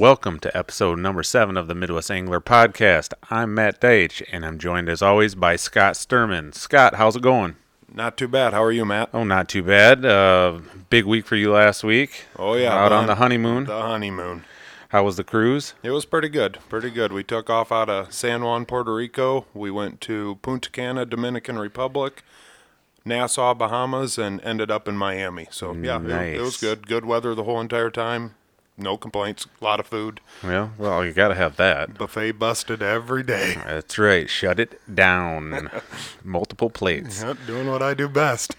Welcome to episode number seven of the Midwest Angler Podcast. I'm Matt Deitch, and I'm joined as always by Scott Sturman. Scott, how's it going? Not too bad. How are you, Matt? Oh, not too bad. Uh, big week for you last week. Oh yeah, out on the honeymoon. The honeymoon. How was the cruise? It was pretty good. Pretty good. We took off out of San Juan, Puerto Rico. We went to Punta Cana, Dominican Republic, Nassau, Bahamas, and ended up in Miami. So yeah, it, it was good. Good weather the whole entire time. No complaints. A lot of food. Yeah, well, you got to have that. Buffet busted every day. That's right. Shut it down. Multiple plates. Yep, doing what I do best.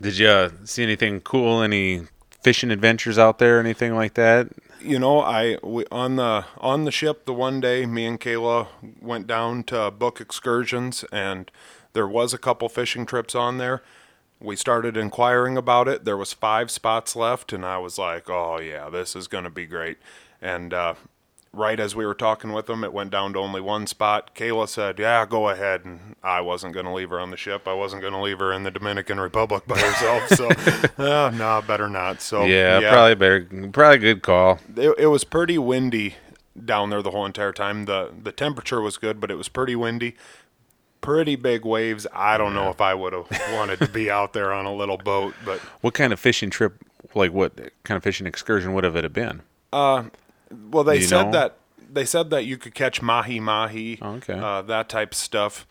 Did you uh, see anything cool? Any fishing adventures out there? Anything like that? you know, I we, on the on the ship the one day, me and Kayla went down to book excursions, and there was a couple fishing trips on there. We started inquiring about it. There was five spots left, and I was like, "Oh yeah, this is going to be great." And uh, right as we were talking with them, it went down to only one spot. Kayla said, "Yeah, go ahead," and I wasn't going to leave her on the ship. I wasn't going to leave her in the Dominican Republic by herself. So, uh, no, better not. So yeah, probably better. Probably a good call. it, it was pretty windy down there the whole entire time. the The temperature was good, but it was pretty windy. Pretty big waves. I don't know if I would have wanted to be out there on a little boat, but What kind of fishing trip? Like what kind of fishing excursion would have it have been? well, they Do you said know? that they said that you could catch mahi mahi, Oh, okay. uh, that type of stuff.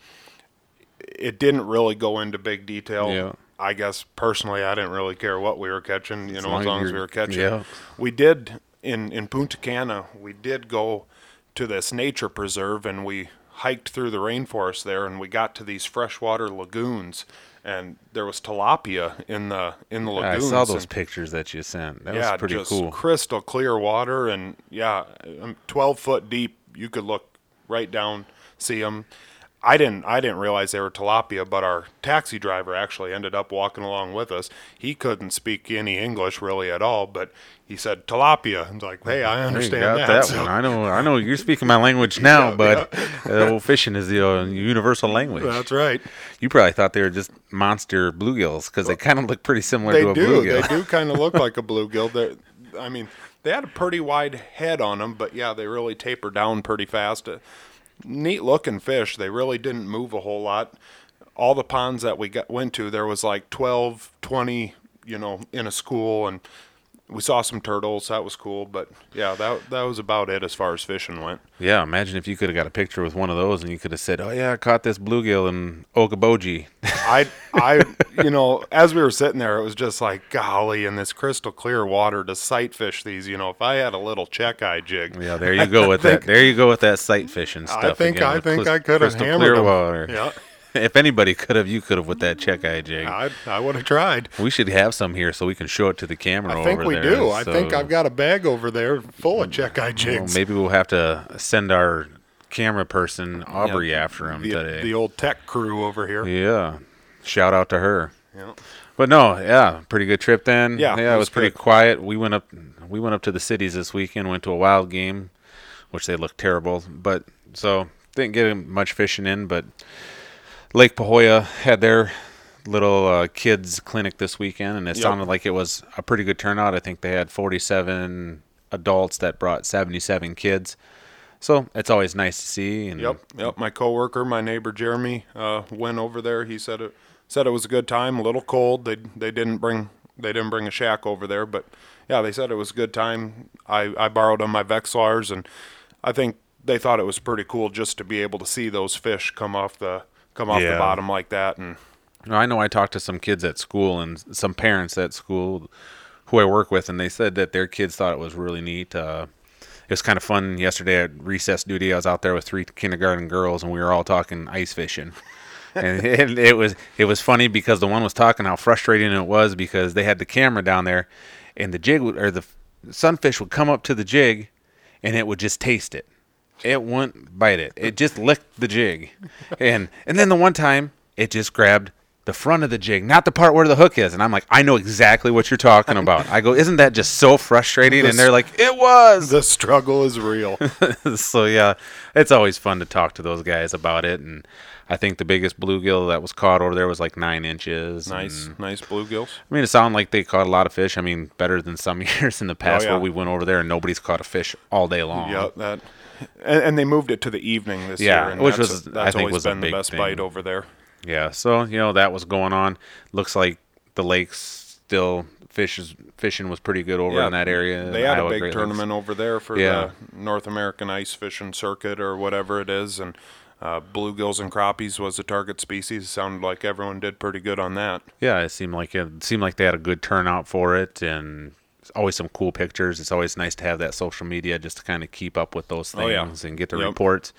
It didn't really go into big detail. Yeah. I guess personally, I didn't really care what we were catching. You know, long as as long as you're- we were catching. yeah. We did in in Punta Cana. We did go to this nature preserve, and we hiked through the rainforest there, and we got to these freshwater lagoons, and there was tilapia in the in the I lagoons. saw those and- pictures that you sent. That yeah, was pretty just cool. crystal clear water, and yeah, um, twelve foot deep. You could look right down, see them. I didn't, I didn't realize they were tilapia, but our taxi driver actually ended up walking along with us. He couldn't speak any English really at all, but he said tilapia. Was like, hey, I Hey, understand got that. that So- one. I know. I know you're speaking my language now, Yeah, but uh, well, fishing is the uh, universal language. That's right. You probably thought they were just monster bluegills because they kind of look pretty similar to a do. bluegill. They do kind of look like a bluegill. They're, I mean, they had a pretty wide head on them, but yeah, they really taper down pretty fast. Uh, neat looking fish. They really didn't move a whole lot. All the ponds that we got went to, there was like 12, 20, you know, in a school, and we saw some turtles. That was cool, but yeah, that that was about it as far as fishing went. Yeah, imagine if you could have got a picture with one of those and you could have said, "Oh yeah, I caught this bluegill in Okoboji." I, I, you know, as we were sitting there, it was just like, golly, in this crystal clear water to sight fish these. You know, if I had a little check eye jig, yeah, there you go with that. There you go with that sight fishing stuff. I think again, I think I could have hammered clear them. water. Yeah, If anybody could have, you could have with that check eye jig. I, I would have tried. we should have some here so we can show it to the camera. I think we there, do. I think I've got a bag over there full of check eye Well, jigs. maybe we'll have to send our camera person Aubrey after him the, today. the old tech crew over here. yeah, shout out to her. Yeah. But no, yeah, pretty good trip then. Yeah, yeah, it it was was pretty good. quiet. We went up, we went up to the cities this weekend. Went to a wild game, which they looked terrible. But so didn't get much fishing in. But Lake Pahoja had their little uh, kids clinic this weekend, and it Yep. sounded like it was a pretty good turnout. I think they had 47 adults that brought 77 kids. So it's always nice to see. And Yep, yep. My coworker, my neighbor Jeremy, uh, went over there. He said it said it was a good time. A little cold. They they didn't bring they didn't bring a shack over there, but yeah, they said it was a good time. I I borrowed on my Vexilars, and I think they thought it was pretty cool just to be able to see those fish come off the come off Yeah. the bottom like that. And I know I talked to some kids at school and some parents at school who I work with, and they said that their kids thought it was really neat. Uh, it was kind of fun yesterday at recess duty. I was out there with three kindergarten girls, and we were all talking ice fishing. and it, it was it was funny because the one was talking how frustrating it was because they had the camera down there, and the jig would, or the sunfish would come up to the jig, and it would just taste it. It wouldn't bite it. It just licked the jig, and and then the one time it just grabbed the front of the jig, not the part where the hook is. And I'm like, I know exactly what you're talking about. I go, isn't that just so frustrating? And they're like, it was. The struggle is real. so yeah, it's always fun to talk to those guys about it. And I think the biggest bluegill that was caught over there was like nine inches. nice, and- nice bluegills. I mean, it sounded like they caught a lot of fish. I mean, better than some years in the past Oh, yeah. where we went over there and nobody's caught a fish all day long. Yeah, that. And, and they moved it to the evening this Yeah, year, and which that's, was- I think always was been the best thing. bite over there. Yeah, so you know that was going on. Looks like the lakes still fish is, fishing was pretty good over in that area. They had Iowa a big Great Lakes. tournament over there for Yeah. the North American Ice Fishing Circuit or whatever it is, and uh, bluegills and crappies was the target species. Sounded like everyone did pretty good on that. Yeah, it seemed like it seemed like they had a good turnout for it, and always some cool pictures. It's always nice to have that social media just to kind of keep up with those Oh, yeah. things and get the Yep. reports.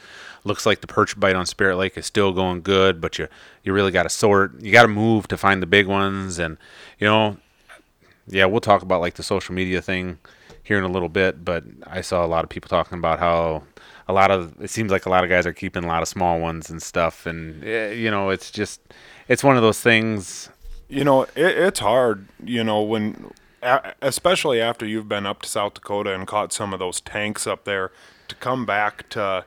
Looks like the perch bite on Spirit Lake is still going good, but you you really got to sort. You got to move to find the big ones, and you know, yeah, we'll talk about like the social media thing here in a little bit. But I saw a lot of people talking about how a lot of it seems like a lot of guys are keeping a lot of small ones and stuff, and eh, you know, it's just it's one of those things. You know, it, it's hard. You know, when especially after you've been up to South Dakota and caught some of those tanks up there, to come back to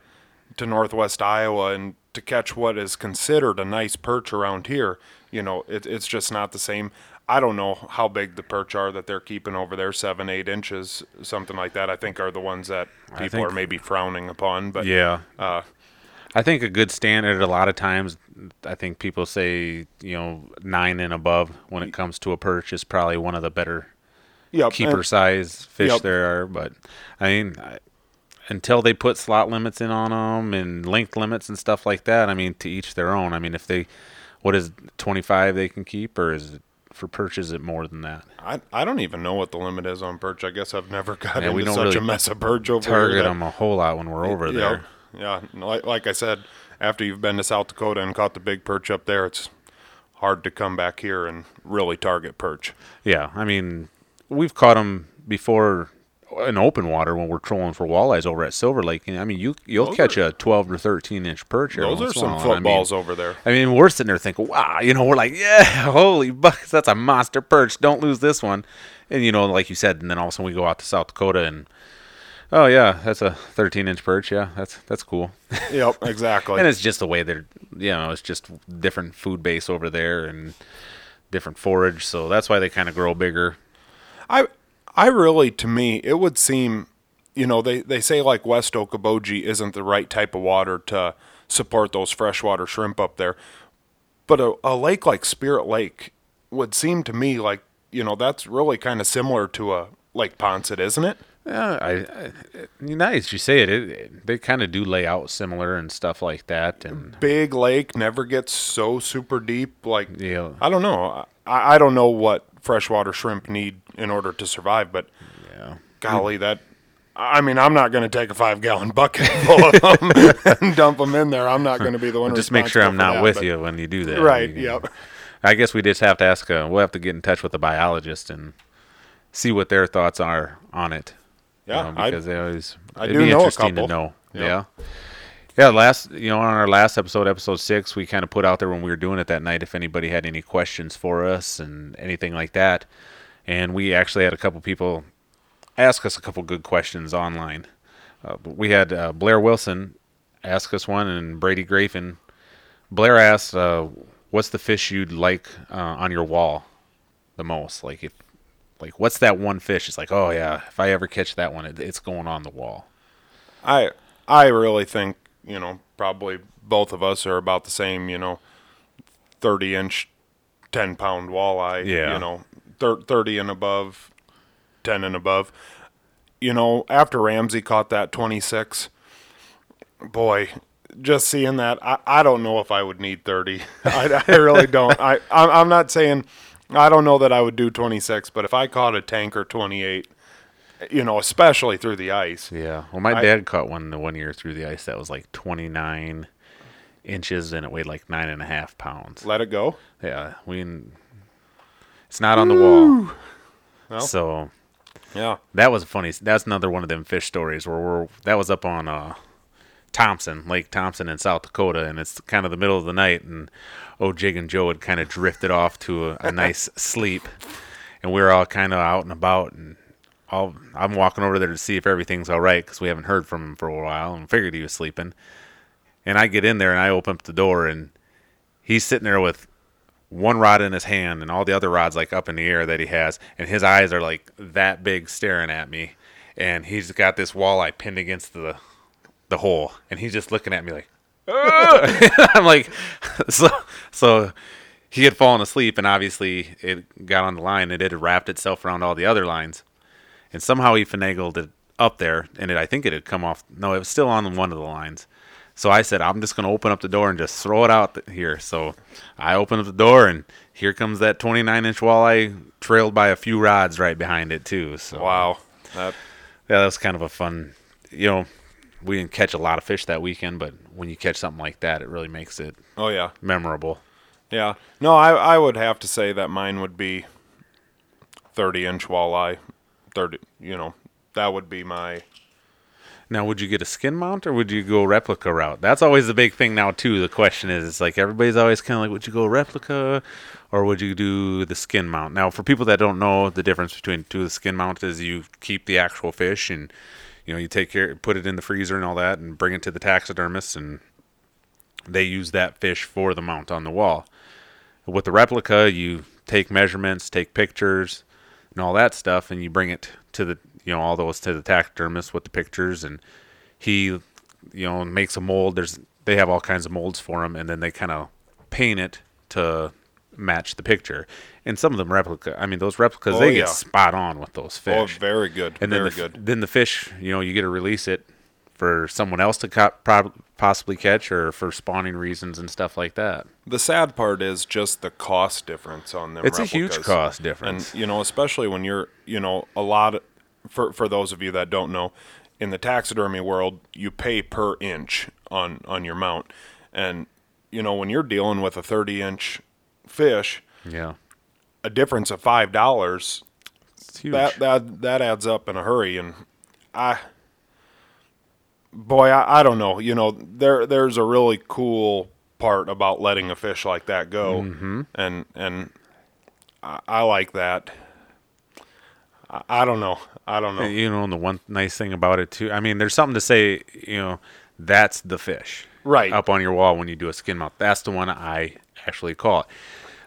to Northwest Iowa and to catch what is considered a nice perch around here. You know, it, it's just not the same. I don't know how big the perch are that they're keeping over there, seven, eight inches, something like that. I think are the ones that people think- are maybe frowning upon. But Yeah. uh, I think a good standard a lot of times I think people say, you know, 9 and above when it comes to a perch is probably one of the better yep, keeper and- size fish Yep. there are, but I mean I, until they put slot limits in on them and length limits and stuff like that, I mean to each their own. I mean if they what is 25 they can keep or is it for perch is it more than that? I, I don't even know what the limit is on perch. I guess I've never got we into don't such really a mess of perch over here Target them a whole lot when we're over there. Yeah, yeah. Like, like I said, after you've been to South Dakota and caught the big perch up there, it's hard to come back here and really target perch. Yeah, I mean, we've caught them before in open water when we're trolling for walleyes over at Silver Lake. And I mean, you you'll Those catch are- a 12 or 13 inch perch. Those are once in a some and I mean- footballs over there. I mean, we're sitting there thinking, wow, you know, we're like, yeah, holy buckets, that's a monster perch. Don't lose this one. And, you know, like you said, and then all of a sudden we go out to South Dakota and, oh, yeah, that's a 13 inch perch. Yeah, that's that's cool. yep, exactly. and it's just the way they're, you know, it's just different food base over there and different forage. So that's why they kind of grow bigger. I I really to me it would seem you know they they say like West Okoboji isn't the right type of water to support those freshwater shrimp up there. But a, a lake like Spirit Lake would seem to me like you know that's really kind of similar to a Lake Poinsett, isn't it? Yeah, I, I nice you say it. it, it- they kind of do lay out similar and stuff like that, and Big lake never gets so super deep. Like yeah, I don't know. I, I don't know what freshwater shrimp need in order to survive, but yeah. golly, that. I mean, I'm not going to take a five gallon bucket full of them and dump them in there. I'm not going to be the one. Just make sure I'm not that, with but- you when you do that. Right. You Yep. I guess we just have to ask. Uh, we'll have to get in touch with the biologist and see what their thoughts are on it. you Yeah, know, I- because they always I it'd do be know a interesting to know. Yep. Yeah. Yeah, last you know on our last episode, episode six, we kind of put out there when we were doing it that night if anybody had any questions for us and anything like that, and we actually had a couple people ask us a couple good questions online. Uh, we had uh, Blair Wilson ask us one, and Brady Grafin. Blair asked, uh, "What's the fish you'd like uh, on your wall the most? Like if, like what's that one fish? It's like, oh yeah, if I ever catch that one, it, it's going on the wall." I I really think you know probably both of us are about the same. You know, thirty inch, ten pound walleye. Yeah. You know, thir- thirty and above, ten and above. You know, after Ramsey caught that twenty six, boy, just seeing that, I, I don't know if I would need thirty. I, I really don't. I I'm, I'm not saying. I don't know that I would do 26, but if I caught a tanker 28, you know, especially through the ice, Yeah. Well, my I- dad caught one the one year through the ice that was like 29 inches and it weighed like nine and a half pounds. let it go. Yeah. We. It's not on the wall. Well. So Yeah. that was funny. That's another one of them fish stories where we're that was up on uh Thompson, Lake Thompson in South Dakota, and it's kind of the middle of the night, and oh, Jig and Joe had kind of drifted off to a, a nice sleep, and we were all kind of out and about, and all, I'm walking over there to see if everything's all right because we haven't heard from him for a while, and figured he was sleeping. And I get in there and I open up the door, and he's sitting there with one rod in his hand and all the other rods like up in the air that he has, and his eyes are like that big staring at me, and he's got this walleye pinned against the the hole, and he's just looking at me like, ah! I'm like, so so he had fallen asleep, and obviously it got on the line, and it had wrapped itself around all the other lines, and somehow he finagled it up there, and it I think it had come off. No, it was still on one of the lines. So I said, I'm just going to open up the door and just throw it out here. So I opened up the door, and here comes that 29 inch walleye, trailed by a few rods right behind it too. So Wow. That yeah, that was kind of a fun. You know, we didn't catch a lot of fish that weekend, but when you catch something like that, it really makes it oh yeah. memorable. Yeah. No, I I would have to say that mine would be 30 inch walleye. 30, you know, that would be my Now, would you get a skin mount or would you go replica route? That's always the big thing now too. The question is, it's like everybody's always kind of like, would you go replica or would you do the skin mount? Now, for people that don't know the difference between two, the skin mount is you keep the actual fish and you know you take care, put it in the freezer and all that, and bring it to the taxidermist, and they use that fish for the mount on the wall. With the replica, you take measurements, take pictures, and all that stuff, and you bring it to the you know all those to the taxidermist with the pictures, and he you know makes a mold. There's they have all kinds of molds for them, and then they kind of paint it to match the picture. And some of them replica. I mean, those replicas Oh, they yeah. get spot on with those oh, fish. Oh, very good. and then very the, good. then the fish, you know, you get to release it for someone else to co- prob- possibly catch, or for spawning reasons and stuff like that. The sad part is just the cost difference on them. It's a huge cost difference. and you know, especially when you're, you know, a lot of, for for those of you that don't know, in the taxidermy world, you pay per inch on on your mount, and you know when you're dealing with a 30 inch fish, Yeah, a difference of five dollars that that that adds up in a hurry and i boy I, I don't know you know there there's a really cool part about letting a fish like that go Mm-hmm. and and I, I like that I, I don't know i don't know you know, and the one nice thing about it too. I mean, there's something to say. You know, that's the fish Right. up on your wall when you do a skin mount. That's the one I actually call it.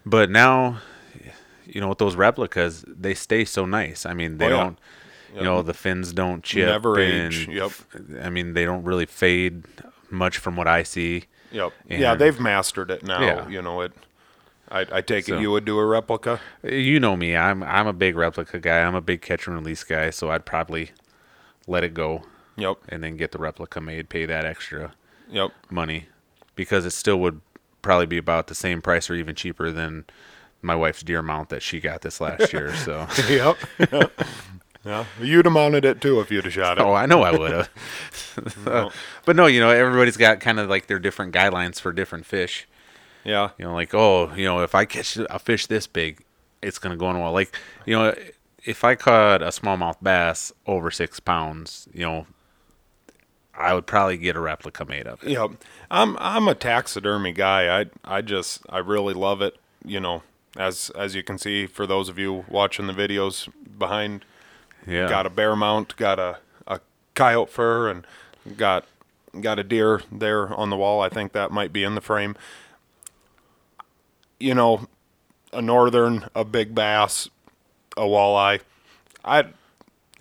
But now, you know, with those replicas, they stay so nice. I mean, they Oh, yeah. don't. You know, the fins don't chip. Never and, age, yep. I mean, they don't really fade much from what I see. yep yeah they've mastered it now Yeah. you know it I, I take So- it you would do a replica You know me. I'm I'm a big replica guy. I'm a big catch and release guy. So I'd probably let it go yep and then get the replica made. Pay that extra yep money because it still would probably be about the same price or even cheaper than my wife's deer mount that she got this last year. So yep yeah you'd have mounted it too if you'd have shot it oh, I know I would have. No. but no, you know everybody's got kind of like their different guidelines for different fish. yeah You know, like oh, you know, if I catch a fish this big, it's gonna go in a well. Like you know, if I caught a smallmouth bass over six pounds, you know, I would probably get a replica made of it. Yep. I'm I'm a taxidermy guy. I I just I really love it. You know, as as you can see for those of you watching the videos behind, Yeah, got a bear mount, got a a coyote fur, and got got a deer there on the wall. I think that might be in the frame. You know, a northern, a big bass, a walleye. I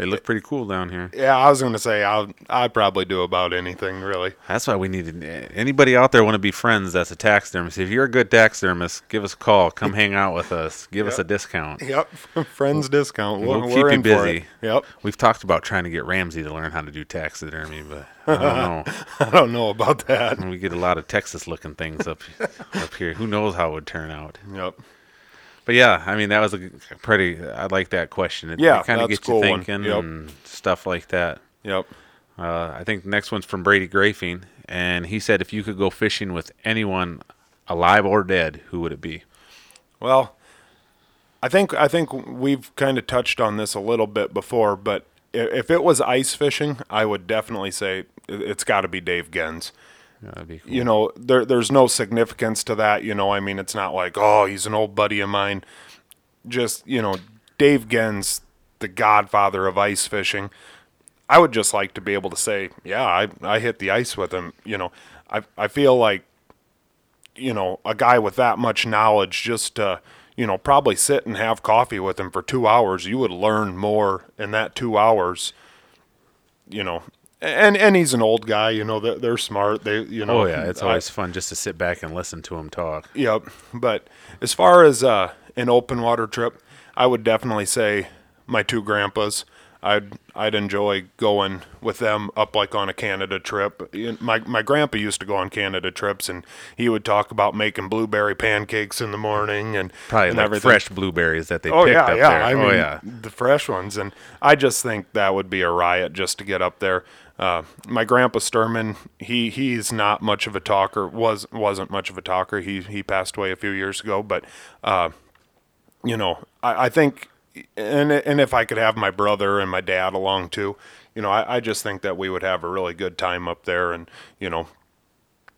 they look pretty cool down here. yeah, I was gonna say I'll I'd probably do about anything really. That's why we need anybody out there want to be friends. That's a taxidermist. If you're a good taxidermist, give us a call. Come hang out with us. Give us a discount. Yep, friends discount. We'll We're, keep you in for it. busy. Yep. We've talked about trying to get Ramsey to learn how to do taxidermy, but I don't know. I don't know about that. we get a lot of Texas-looking things up up here. Who knows how it would turn out? Yep. But yeah, I mean that was a pretty. I like that question. It, Yeah, kind of gets cool you thinking Yep. and stuff like that. Yep. Uh, I think the next one's from Brady Grafing, and he said if you could go fishing with anyone, alive or dead, who would it be? Well, I think I think we've kind of touched on this a little bit before, but if it was ice fishing, I would definitely say it- it's got to be Dave Genz. That'd be cool. You know, there there's no significance to that. You know, I mean, it's not like oh, he's an old buddy of mine. Just you know, Dave Genz, the godfather of ice fishing. I would just like to be able to say, yeah, I I hit the ice with him. You know, I I feel like, you know, a guy with that much knowledge, just to, you know, probably sit and have coffee with him for two hours, you would learn more in that two hours. You know, and and he's an old guy. You know, they're, they're smart. They you know. oh yeah, it's I- always fun just to sit back and listen to him talk. Yep. But as far as uh, an open water trip, I would definitely say my two grandpas. I'd I'd enjoy going with them up like on a Canada trip. My my grandpa used to go on Canada trips, and he would talk about making blueberry pancakes in the morning and Probably and like everything. fresh blueberries that they Oh picked yeah, up yeah. there. I mean, oh yeah. the fresh ones, and I just think that would be a riot just to get up there. Uh, my grandpa Sturman, he he's not much of a talker. was wasn't much of a talker. He he passed away a few years ago, but uh, you know, I, I think, and and if I could have my brother and my dad along too, you know, I, I just think that we would have a really good time up there, and you know,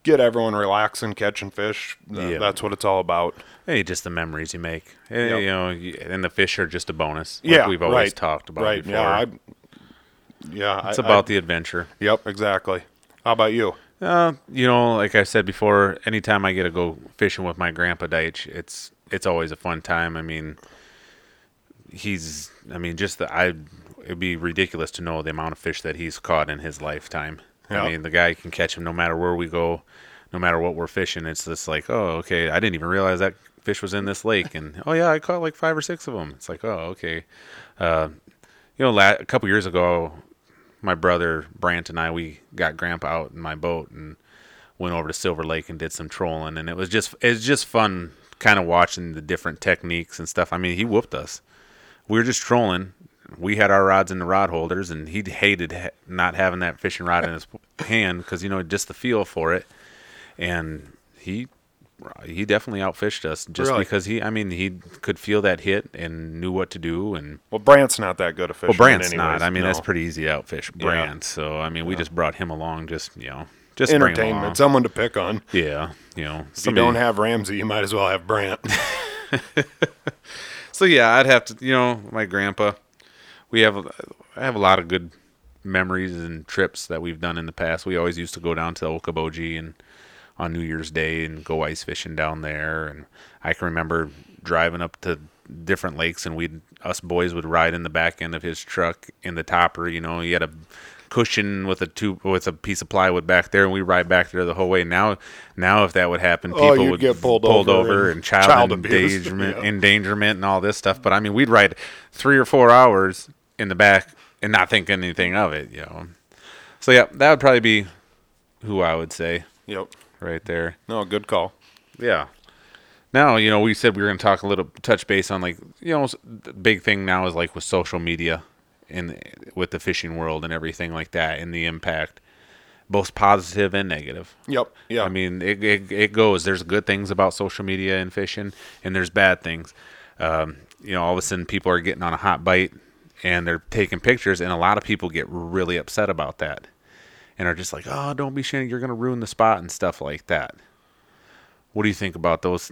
get everyone relaxing, catching fish. Uh, Yeah. That's what it's all about. Hey, just the memories you make. Eh, Yep. You know, and the fish are just a bonus. Like yeah, we've always right, talked about Right. before. Yeah. I, yeah. it's I- I- about the adventure. Yep, exactly. How about you? Uh, you know, like I said before, anytime I get to go fishing with my grandpa Deitch, it's it's always a fun time. I mean, he's I mean, just the I it'd be ridiculous to know the amount of fish that he's caught in his lifetime. Yeah. I mean, the guy can catch them no matter where we go, no matter what we're fishing. It's just like, oh, okay, I didn't even realize that fish was in this lake, and oh yeah, I caught like five or six of them. It's like, oh, okay. Uh, you know, la- a couple years ago, my brother Brant and I we got Grandpa out in my boat and went over to Silver Lake and did some trolling, and it was just it was just fun, kind of watching the different techniques and stuff. I mean, he whooped us. We were just trolling. We had our rods in the rod holders, and he hated ha- not having that fishing rod in his hand because you know just the feel for it. And he he definitely outfished us just Really? because he I mean he could feel that hit and knew what to do and Well, Brant's not that good a fisherman. well, Brant's anyways, not. I mean, that's pretty easy to outfish Yeah. Brant. So I mean, we just brought him along, just you know, just to bring him entertainment. Someone to pick on. Yeah, you know, If you don't have Ramsey, you might as well have Brant. So yeah, I'd have to, you know, my grandpa. We have, I have a lot of good memories and trips that we've done in the past. We always used to go down to Okoboji and on New Year's Day and go ice fishing down there. And I can remember driving up to different lakes and we'd us boys would ride in the back end of his truck in the topper. You know, he had a cushion with a tube with a piece of plywood back there, and we ride back there the whole way. Now, now if that would happen, Oh, people you'd get pulled pulled over over and and child, child endangerment, Yeah. endangerment and all this stuff. But I mean, we'd ride three or four hours in the back and not think anything of it, you know. So yeah, that would probably be who I would say yep. Right there. No, good call. Yeah. Now you know we said we were going to talk a little touch base on like you know the big thing now is like with social media and with the fishing world and everything like that and the impact, both positive and negative. Yep. Yeah. I mean, it, it, it goes. There's good things about social media and fishing, and there's bad things. Um, you know, all of a sudden people are getting on a hot bite and they're taking pictures, and a lot of people get really upset about that and are just like, oh, don't be shy, you're going to ruin the spot and stuff like that. What do you think about those?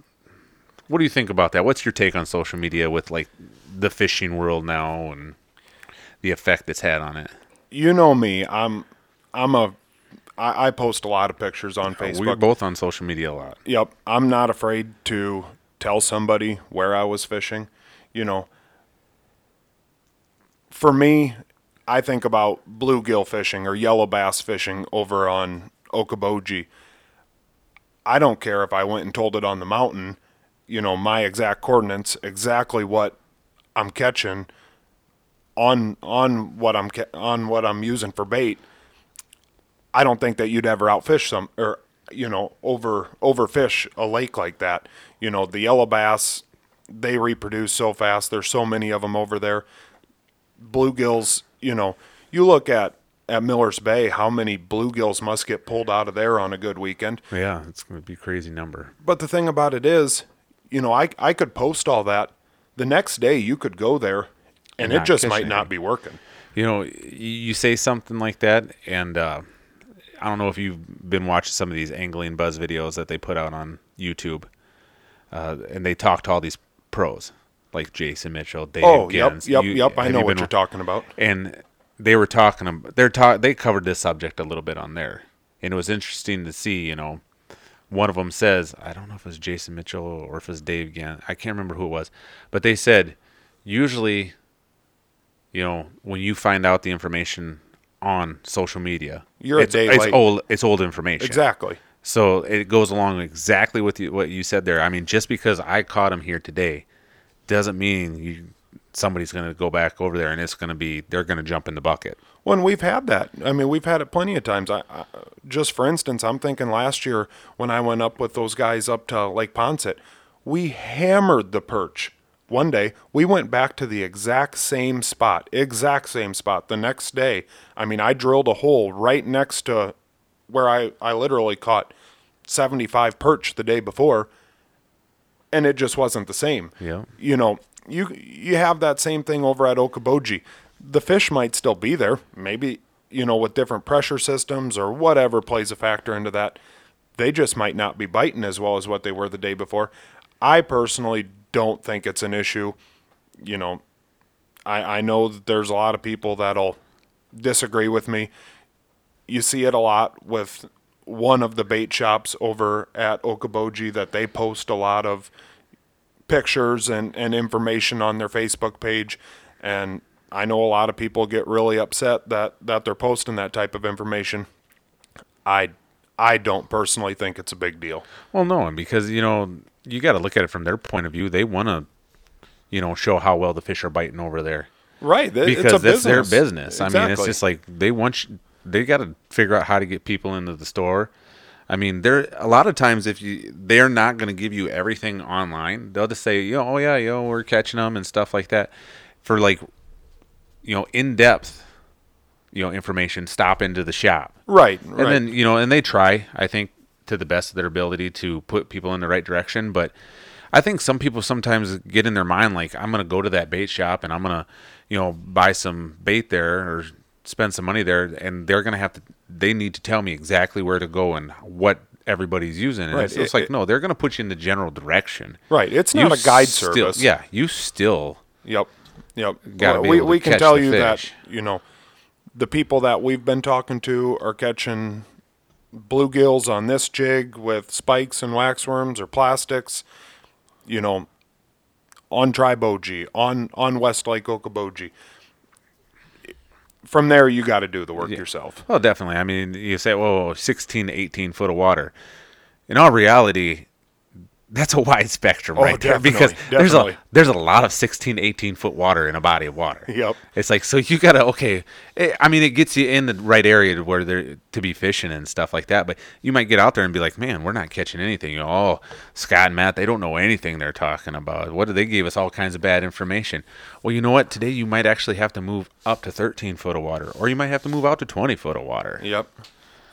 What do you think about that? What's your take on social media with like the fishing world now and the effect it's had on it? you know me. I'm. I'm a. I, I post a lot of pictures on oh, Facebook. We're both on social media a lot. Yep. I'm not afraid to tell somebody where I was fishing. You know, for me, I think about bluegill fishing or yellow bass fishing over on Okoboji. I don't care if I went and told it on the mountain, you know, my exact coordinates, exactly what I'm catching on on what I'm ca- on what I'm using for bait. I don't think that you'd ever outfish some or you know over overfish a lake like that. You know the yellow bass, they reproduce so fast. There's so many of them over there. Bluegills, you know, you look at at Miller's Bay, how many bluegills must get pulled out of there on a good weekend. Yeah, it's going to be a crazy number. But the thing about it is, you know, I I could post all that. The next day you could go there and And it just might not be working. you know you say something like that and uh I don't know if you've been watching some of these angling buzz videos that they put out on YouTube, uh, and they talk to all these pros like Jason Mitchell, Dave Oh, yep, Genz. yep, You- yep. I know you what you're talking about. and they were talking ab- they're talk they covered this subject a little bit on there and it was interesting to see you know one of them says i don't know if it was jason mitchell or if it was dave again i can't remember who it was but they said usually you know when you find out the information on social media You're a it's, day it's late. old it's old information Exactly. so it goes along exactly with you, what you said there. I mean, just because I caught him here today doesn't mean you somebody's going to go back over there and it's going to be they're going to jump in the bucket. Well, and we've had that, I mean, we've had it plenty of times. I, I just for instance, I'm thinking last year when I went up with those guys up to Lake Poinsett, we hammered the perch. One day, we went back to the exact same spot, exact same spot. The next day, I mean, I drilled a hole right next to where I, I literally caught 75 perch the day before, and it just wasn't the same. Yeah. You know, you you have that same thing over at Okoboji. The fish might still be there, maybe you know with different pressure systems or whatever plays a factor into that. They just might not be biting as well as what they were the day before. I personally don't think it's an issue. You know, I I know that there's a lot of people that'll disagree with me. You see it a lot with one of the bait shops over at Okoboji that they post a lot of pictures and, and information on their Facebook page. And I know a lot of people get really upset that, that they're posting that type of information. I I don't personally think it's a big deal. Well, no, and because you know you got to look at it from their point of view. They want to, you know, show how well the fish are biting over there Right. because it's a that's their business. business. I mean, it's just like they want you, they got to figure out how to get people into the store. I mean, there a lot of times if you they're not going to give you everything online. They'll just say, you know, oh yeah, you know, we're catching them and stuff like that. For like, you know, in depth, you know, information. Stop into the shop. right. And right. then you know, and they try, I think, to the best of their ability to put people in the right direction. But I think some people sometimes get in their mind like, I'm gonna go to that bait shop and I'm gonna, you know, buy some bait there or spend some money there, and they're gonna have to. They need to tell me exactly where to go and what everybody's using. And Right. it's, it's It- like, it- no, they're gonna put you in the general direction. right. It's You not a guide still- service. Yeah, you still. Yep. Yep. Well, we to we can tell you that you know the people that we've been talking to are catching bluegills on this jig with spikes and waxworms or plastics. You know, on Triboji, on on West Lake Okoboji. From there, you got to do the work yourself. Oh, definitely. I mean, you say, well, 16 to 18 foot of water. In all reality, that's a wide spectrum Oh, right there because definitely, there's a there's a lot of 16 18 foot water in a body of water. Yep. It's like so you gotta okay. eh, I mean, it gets you in the right area to where there to be fishing and stuff like that. But you might get out there and be like, man, we're not catching anything. You know, oh, Scott and Matt, they don't know anything they're talking about. What do they gave us all kinds of bad information? Well, you know what? Today you might actually have to move up to 13 foot of water, or you might have to move out to 20 foot of water. Yep.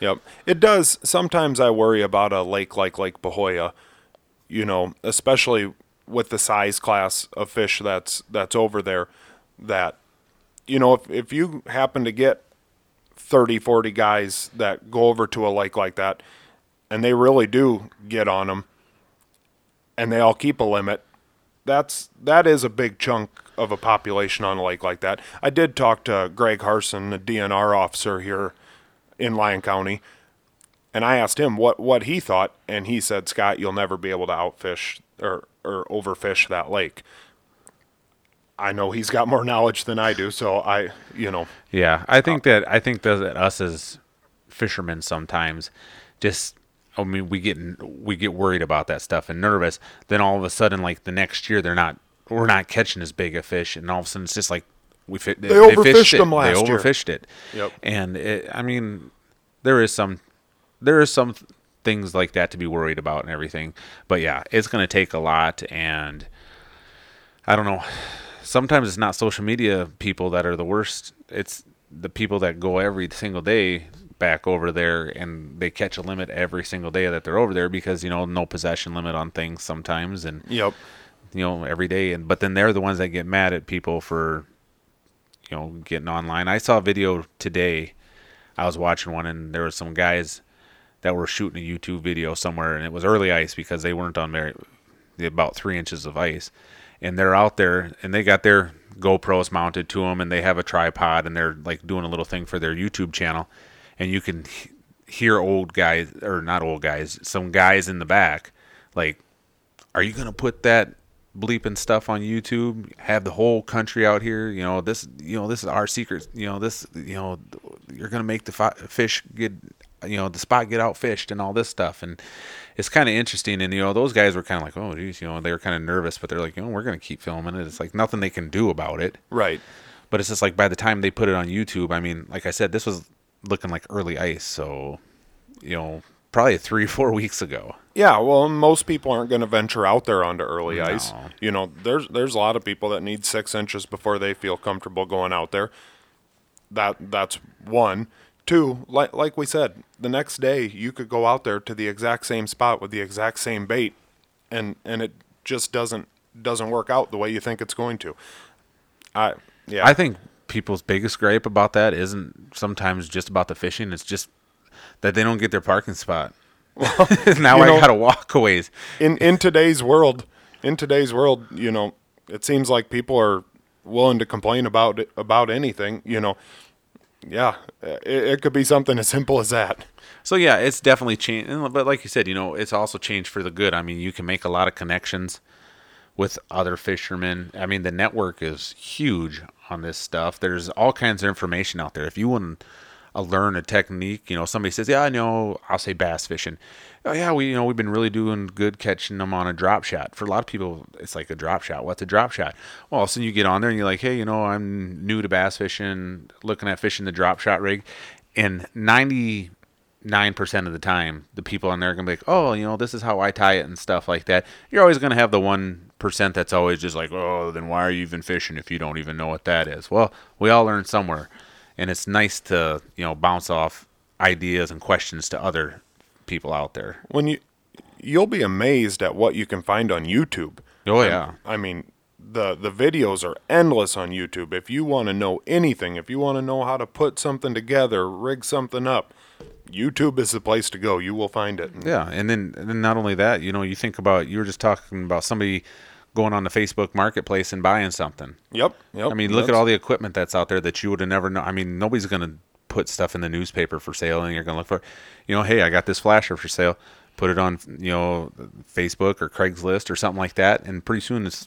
Yep. It does. Sometimes I worry about a lake like Lake Pahoja, you know, especially with the size class of fish that's that's over there that you know, if if you happen to get 30, 40 guys that go over to a lake like that and they really do get on them and they all keep a limit, that's that is a big chunk of a population on a lake like that. I did talk to Greg Harson, the DNR officer here in Lyon County, and I asked him what what he thought, and he said, "Scott, you'll never be able to outfish or or overfish that lake." I know he's got more knowledge than I do, so I, you know, Yeah, I think uh, that I think that us as fishermen sometimes just I mean we get we get worried about that stuff and nervous. Then all of a sudden, like the next year, they're not we're not catching as big a fish, and all of a sudden it's just like we fit. They, overfished fished it. them last They year. overfished it. Yep. And it, I mean, there is some there is some th- things like that to be worried about and everything. But yeah, it's going to take a lot, and I don't know. Sometimes it's not social media people that are the worst. It's the people that go every single day back over there and they catch a limit every single day that they're over there because you know no possession limit on things sometimes and yep, you know every day and but then they're the ones that get mad at people for you know getting online. I saw a video today I was watching one and there was some guys that were shooting a YouTube video somewhere and it was early ice because they weren't on very about three inches of ice, and they're out there and they got their GoPros mounted to them and they have a tripod and they're like doing a little thing for their YouTube channel, and you can he- hear old guys or not old guys, some guys in the back, like, are you gonna put that bleeping stuff on YouTube? Have the whole country out here? You know this. You know this is our secret. You know this. You know you're gonna make the fi- fish get. You know the spot get outfished and all this stuff, and it's kind of interesting. And you know those guys were kind of like, oh geez, you know they were kind of nervous, but they're like, you know we're gonna keep filming it. It's like nothing they can do about it. Right. But it's just like by the time they put it on YouTube, I mean, like I said, this was looking like early ice, so you know probably three four weeks ago. Yeah, well, most people aren't going to venture out there onto early ice. You know, there's there's a lot of people that need six inches before they feel comfortable going out there. That that's one. Two, like like we said, the next day you could go out there to the exact same spot with the exact same bait, and and it just doesn't doesn't work out the way you think it's going to. I yeah I think people's biggest gripe about that isn't sometimes just about the fishing. It's just that they don't get their parking spot. Well, now I know- gotta walk a ways. in in today's world, in today's world, you know, it seems like people are willing to complain about it, about anything. You know, yeah, it, it could be something as simple as that. So yeah, it's definitely changed. But like you said, you know, it's also changed for the good. I mean, you can make a lot of connections with other fishermen. I mean, the network is huge on this stuff. There's all kinds of information out there. If you want to learn a technique, you know, somebody says, "Yeah, I know." I'll say bass fishing. Oh yeah, we you know we've been really doing good catching them on a drop shot. For a lot of people, it's like a drop shot. What's a drop shot? Well, all of a sudden you get on there and you're like, hey, you know, I'm new to bass fishing, looking at fishing the drop shot rig, and ninety nine percent of the time, the people on there are gonna be like, "Oh, you know, this is how I tie it and stuff like that." You're always gonna have the one percent that's always just like, "Oh, then why are you even fishing if you don't even know what that is?" Well, we all learn somewhere, and it's nice to you know bounce off ideas and questions to other people out there. When you you'll be amazed at what you can find on YouTube. Oh yeah, I mean, the the videos are endless on YouTube. If you want to know anything, if you want to know how to put something together, rig something up, YouTube is the place to go. You will find it. yeah, and then and then not only that, you know, you think about you were just talking about somebody going on the Facebook Marketplace and buying something. Yep. Yep. I mean, look at all the equipment that's out there that you would have never known. I mean, nobody's going to put stuff in the newspaper for sale and you're going to look for, you know, hey, I got this flasher for sale. Put it on, you know, Facebook or Craigslist or something like that. And pretty soon it's,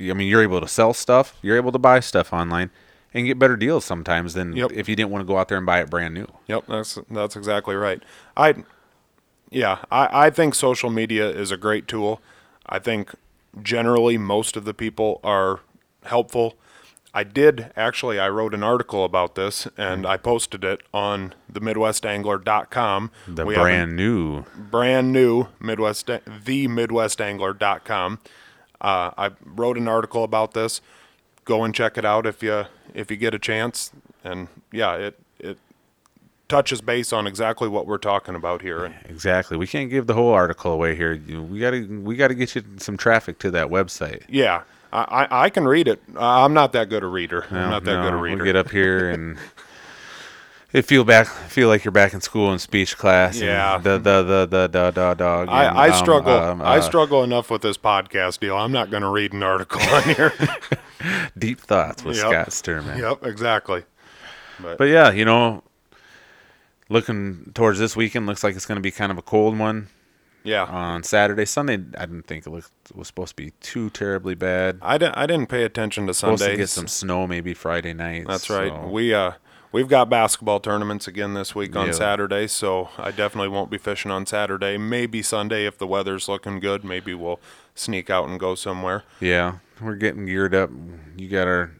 I mean, you're able to sell stuff. You're able to buy stuff online and get better deals sometimes than Yep. if you didn't want to go out there and buy it brand new. Yep, that's that's exactly right. I yeah, I, I think social media is a great tool. I think generally most of the people are helpful. I did actually I wrote an article about this and I posted it on the midwestangler.com. The We brand new. brand new Midwest the midwestangler.com. Uh, I wrote an article about this. Go and check it out if you if you get a chance. And yeah, it touches base on exactly what we're talking about here. And Exactly. We can't give the whole article away here. We got to we got to get you some traffic to that website. yeah, I, I, I can read it. I'm not that good a reader. I'm not that No, good a reader. get up here and it feel back feel like you're back in school in speech class. and Yeah. The the the the the the dog. I, and, I um, struggle. um, I uh, struggle enough with this podcast deal. I'm not going to read an article on here. Deep thoughts with Yep. Scott Sturman. yep, exactly. But yeah, you know, looking towards this weekend, looks like it's going to be kind of a cold one Yeah, on Saturday. Sunday, I didn't think it looked, was supposed to be too terribly bad. I didn't. I didn't pay attention to Supposed to get some snow maybe Friday night. That's right. so- We uh we've got basketball tournaments again this week on Yeah. Saturday, so I definitely won't be fishing on Saturday. Maybe Sunday if the weather's looking good. Maybe we'll sneak out and go somewhere. Yeah, we're getting geared up. You got our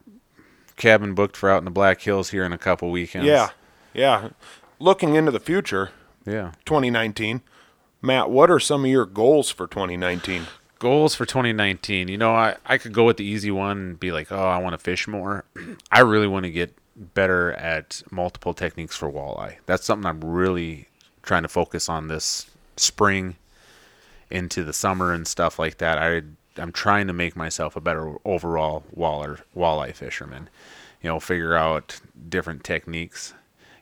cabin booked for out in the Black Hills here in a couple weekends. Yeah, yeah. Looking into the future, Yeah. 2019. Matt, what are some of your goals for 2019? Goals for 2019. You know, I, I could go with the easy one and be like, oh, I want to fish more. I really want to get better at multiple techniques for walleye. That's something I'm really trying to focus on this spring into the summer and stuff like that. I I'm trying to make myself a better overall waller walleye fisherman. You know, figure out different techniques.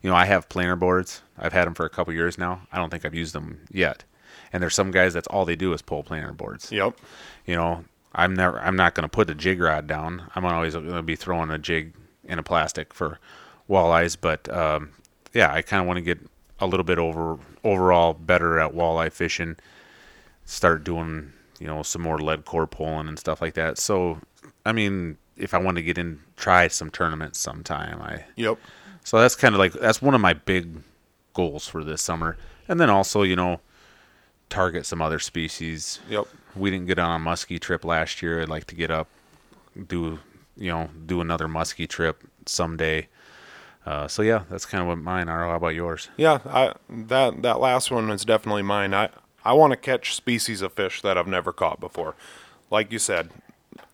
You know, I have planer boards. I've had them for a couple years now. I don't think I've used them yet. And there's some guys that's all they do is pull planer boards. Yep. You know, I'm never I'm not going to put a jig rod down. I'm always going to be throwing a jig in a plastic for walleyes, but um, yeah, I kind of want to get a little bit over overall better at walleye fishing. Start doing you know some more lead core pulling and stuff like that. So, I mean, if I want to get in, try some tournaments sometime. I Yep. So that's kind of like that's one of my big goals for this summer. And then also, you know, target some other species. Yep. We didn't get on a muskie trip last year. I'd like to get up, do you know, do another muskie trip someday. Uh, so yeah, that's kind of what mine are. How about yours? Yeah, I that that last one is definitely mine. I I want to catch species of fish that I've never caught before. Like you said,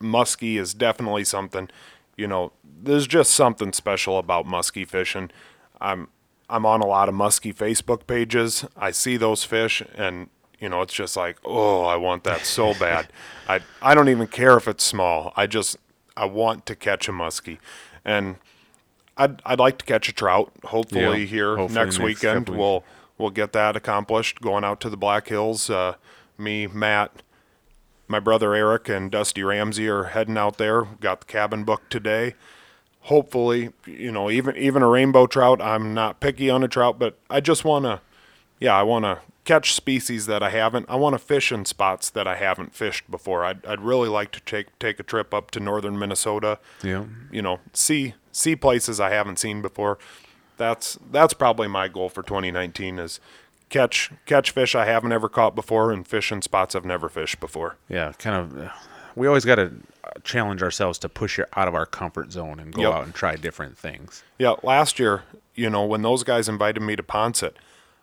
muskie is definitely something. You know, there's just something special about muskie fishing. I'm I'm on a lot of muskie Facebook pages. I see those fish and you know, it's just like, "Oh, I want that so bad." I I don't even care if it's small. I just I want to catch a muskie. And I'd I'd like to catch a trout. Hopefully Yeah, here hopefully next next weekend we'll we'll get that accomplished. Going out to the Black Hills, uh, me, Matt, my brother Eric, and Dusty Ramsey are heading out there. Got the cabin booked today. Hopefully, you know, even even a rainbow trout. I'm not picky on a trout, but I just want to, yeah, I want to catch species that I haven't. I want to fish in spots that I haven't fished before. I'd I'd really like to take take a trip up to northern Minnesota Yeah. you know see see places I haven't seen before. That's that's probably my goal for 2019 is catch catch fish I haven't ever caught before and fish in spots I've never fished before. Yeah, kind of. uh, We always got to challenge ourselves to push it out of our comfort zone and go Yep. out and try different things. Yeah, last year, you know, when those guys invited me to Poinsett,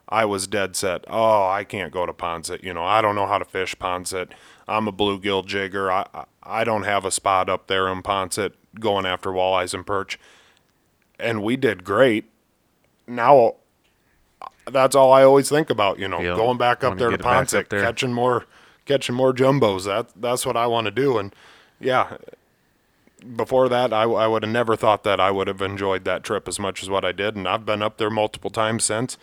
I was dead set. Oh, I can't go to Poinsett. You know, I don't know how to fish Poinsett. I'm a bluegill jigger. I I- I don't have a spot up there in Poinsett going after walleyes and perch. And we did great. Now that's all I always think about, you know, Yeah, going back up there to get back up Poinsett, there. catching more catching more jumbos. That that's what I want to do and yeah, before that, I, I would have never thought that I would have enjoyed that trip as much as what I did, and I've been up there multiple times since.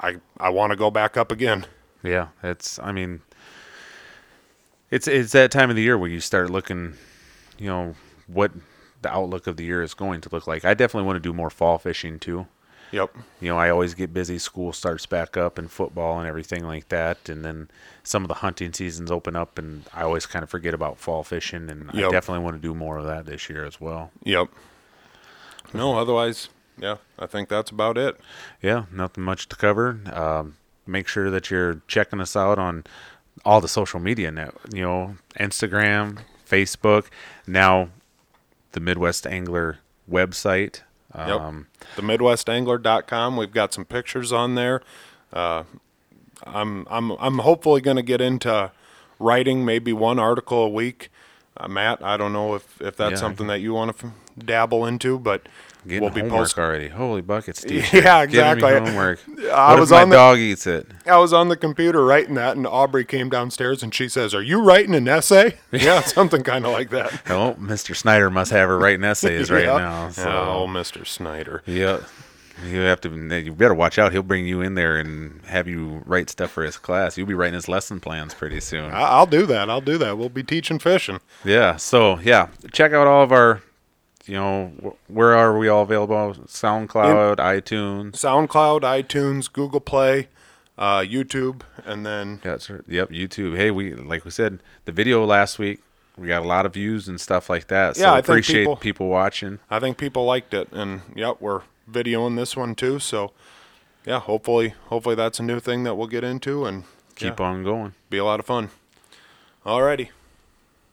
I I want to go back up again. Yeah, it's. I mean, it's it's that time of the year where you start looking, you know, what the outlook of the year is going to look like. I definitely want to do more fall fishing too. Yep. You know, I always get busy. School starts back up and football and everything like that, and then some of the hunting seasons open up, and I always kind of forget about fall fishing, and I definitely want to do more of that this year as well. Yep. No, otherwise, yeah, I think that's about it. yeah, nothing much to cover. Um, make sure that you're checking us out on all the social media net, you know, Instagram, Facebook, now the Midwest Angler website. Yep. Um, The MidwestAngler.com. We've got some pictures on there. Uh, I'm I'm I'm hopefully going to get into writing maybe one article a week. Uh, Matt, I don't know if, if that's Yeah, something that you want to f- dabble into, but Getting we'll be homework post- already. Holy buckets, Steve. Yeah, exactly. homework. I what was if my on the- dog eats it? I was on the computer writing that, and Aubrey came downstairs and she says, "Are you writing an essay?" yeah, something kind of like that. Oh, Mr. Snyder must have her writing essays right now. So. Oh, Mr. Snyder. Yeah. You have to. You better watch out. He'll bring you in there and have you write stuff for his class. You'll be writing his lesson plans pretty soon. I'll do that. I'll do that. We'll be teaching fishing. Yeah. So yeah, check out all of our. You know, where are we all available? SoundCloud, iTunes. SoundCloud, iTunes, Google Play, uh, YouTube, and then Yeah, right. Yep, YouTube. Hey, we like we said the video last week. We got a lot of views and stuff like that. So Yeah, I think appreciate people- people watching. I think people liked it. And yep, we're videoing this one too. So yeah, hopefully, hopefully that's a new thing that we'll get into and Keep yeah, on going. be a lot of fun. Alrighty.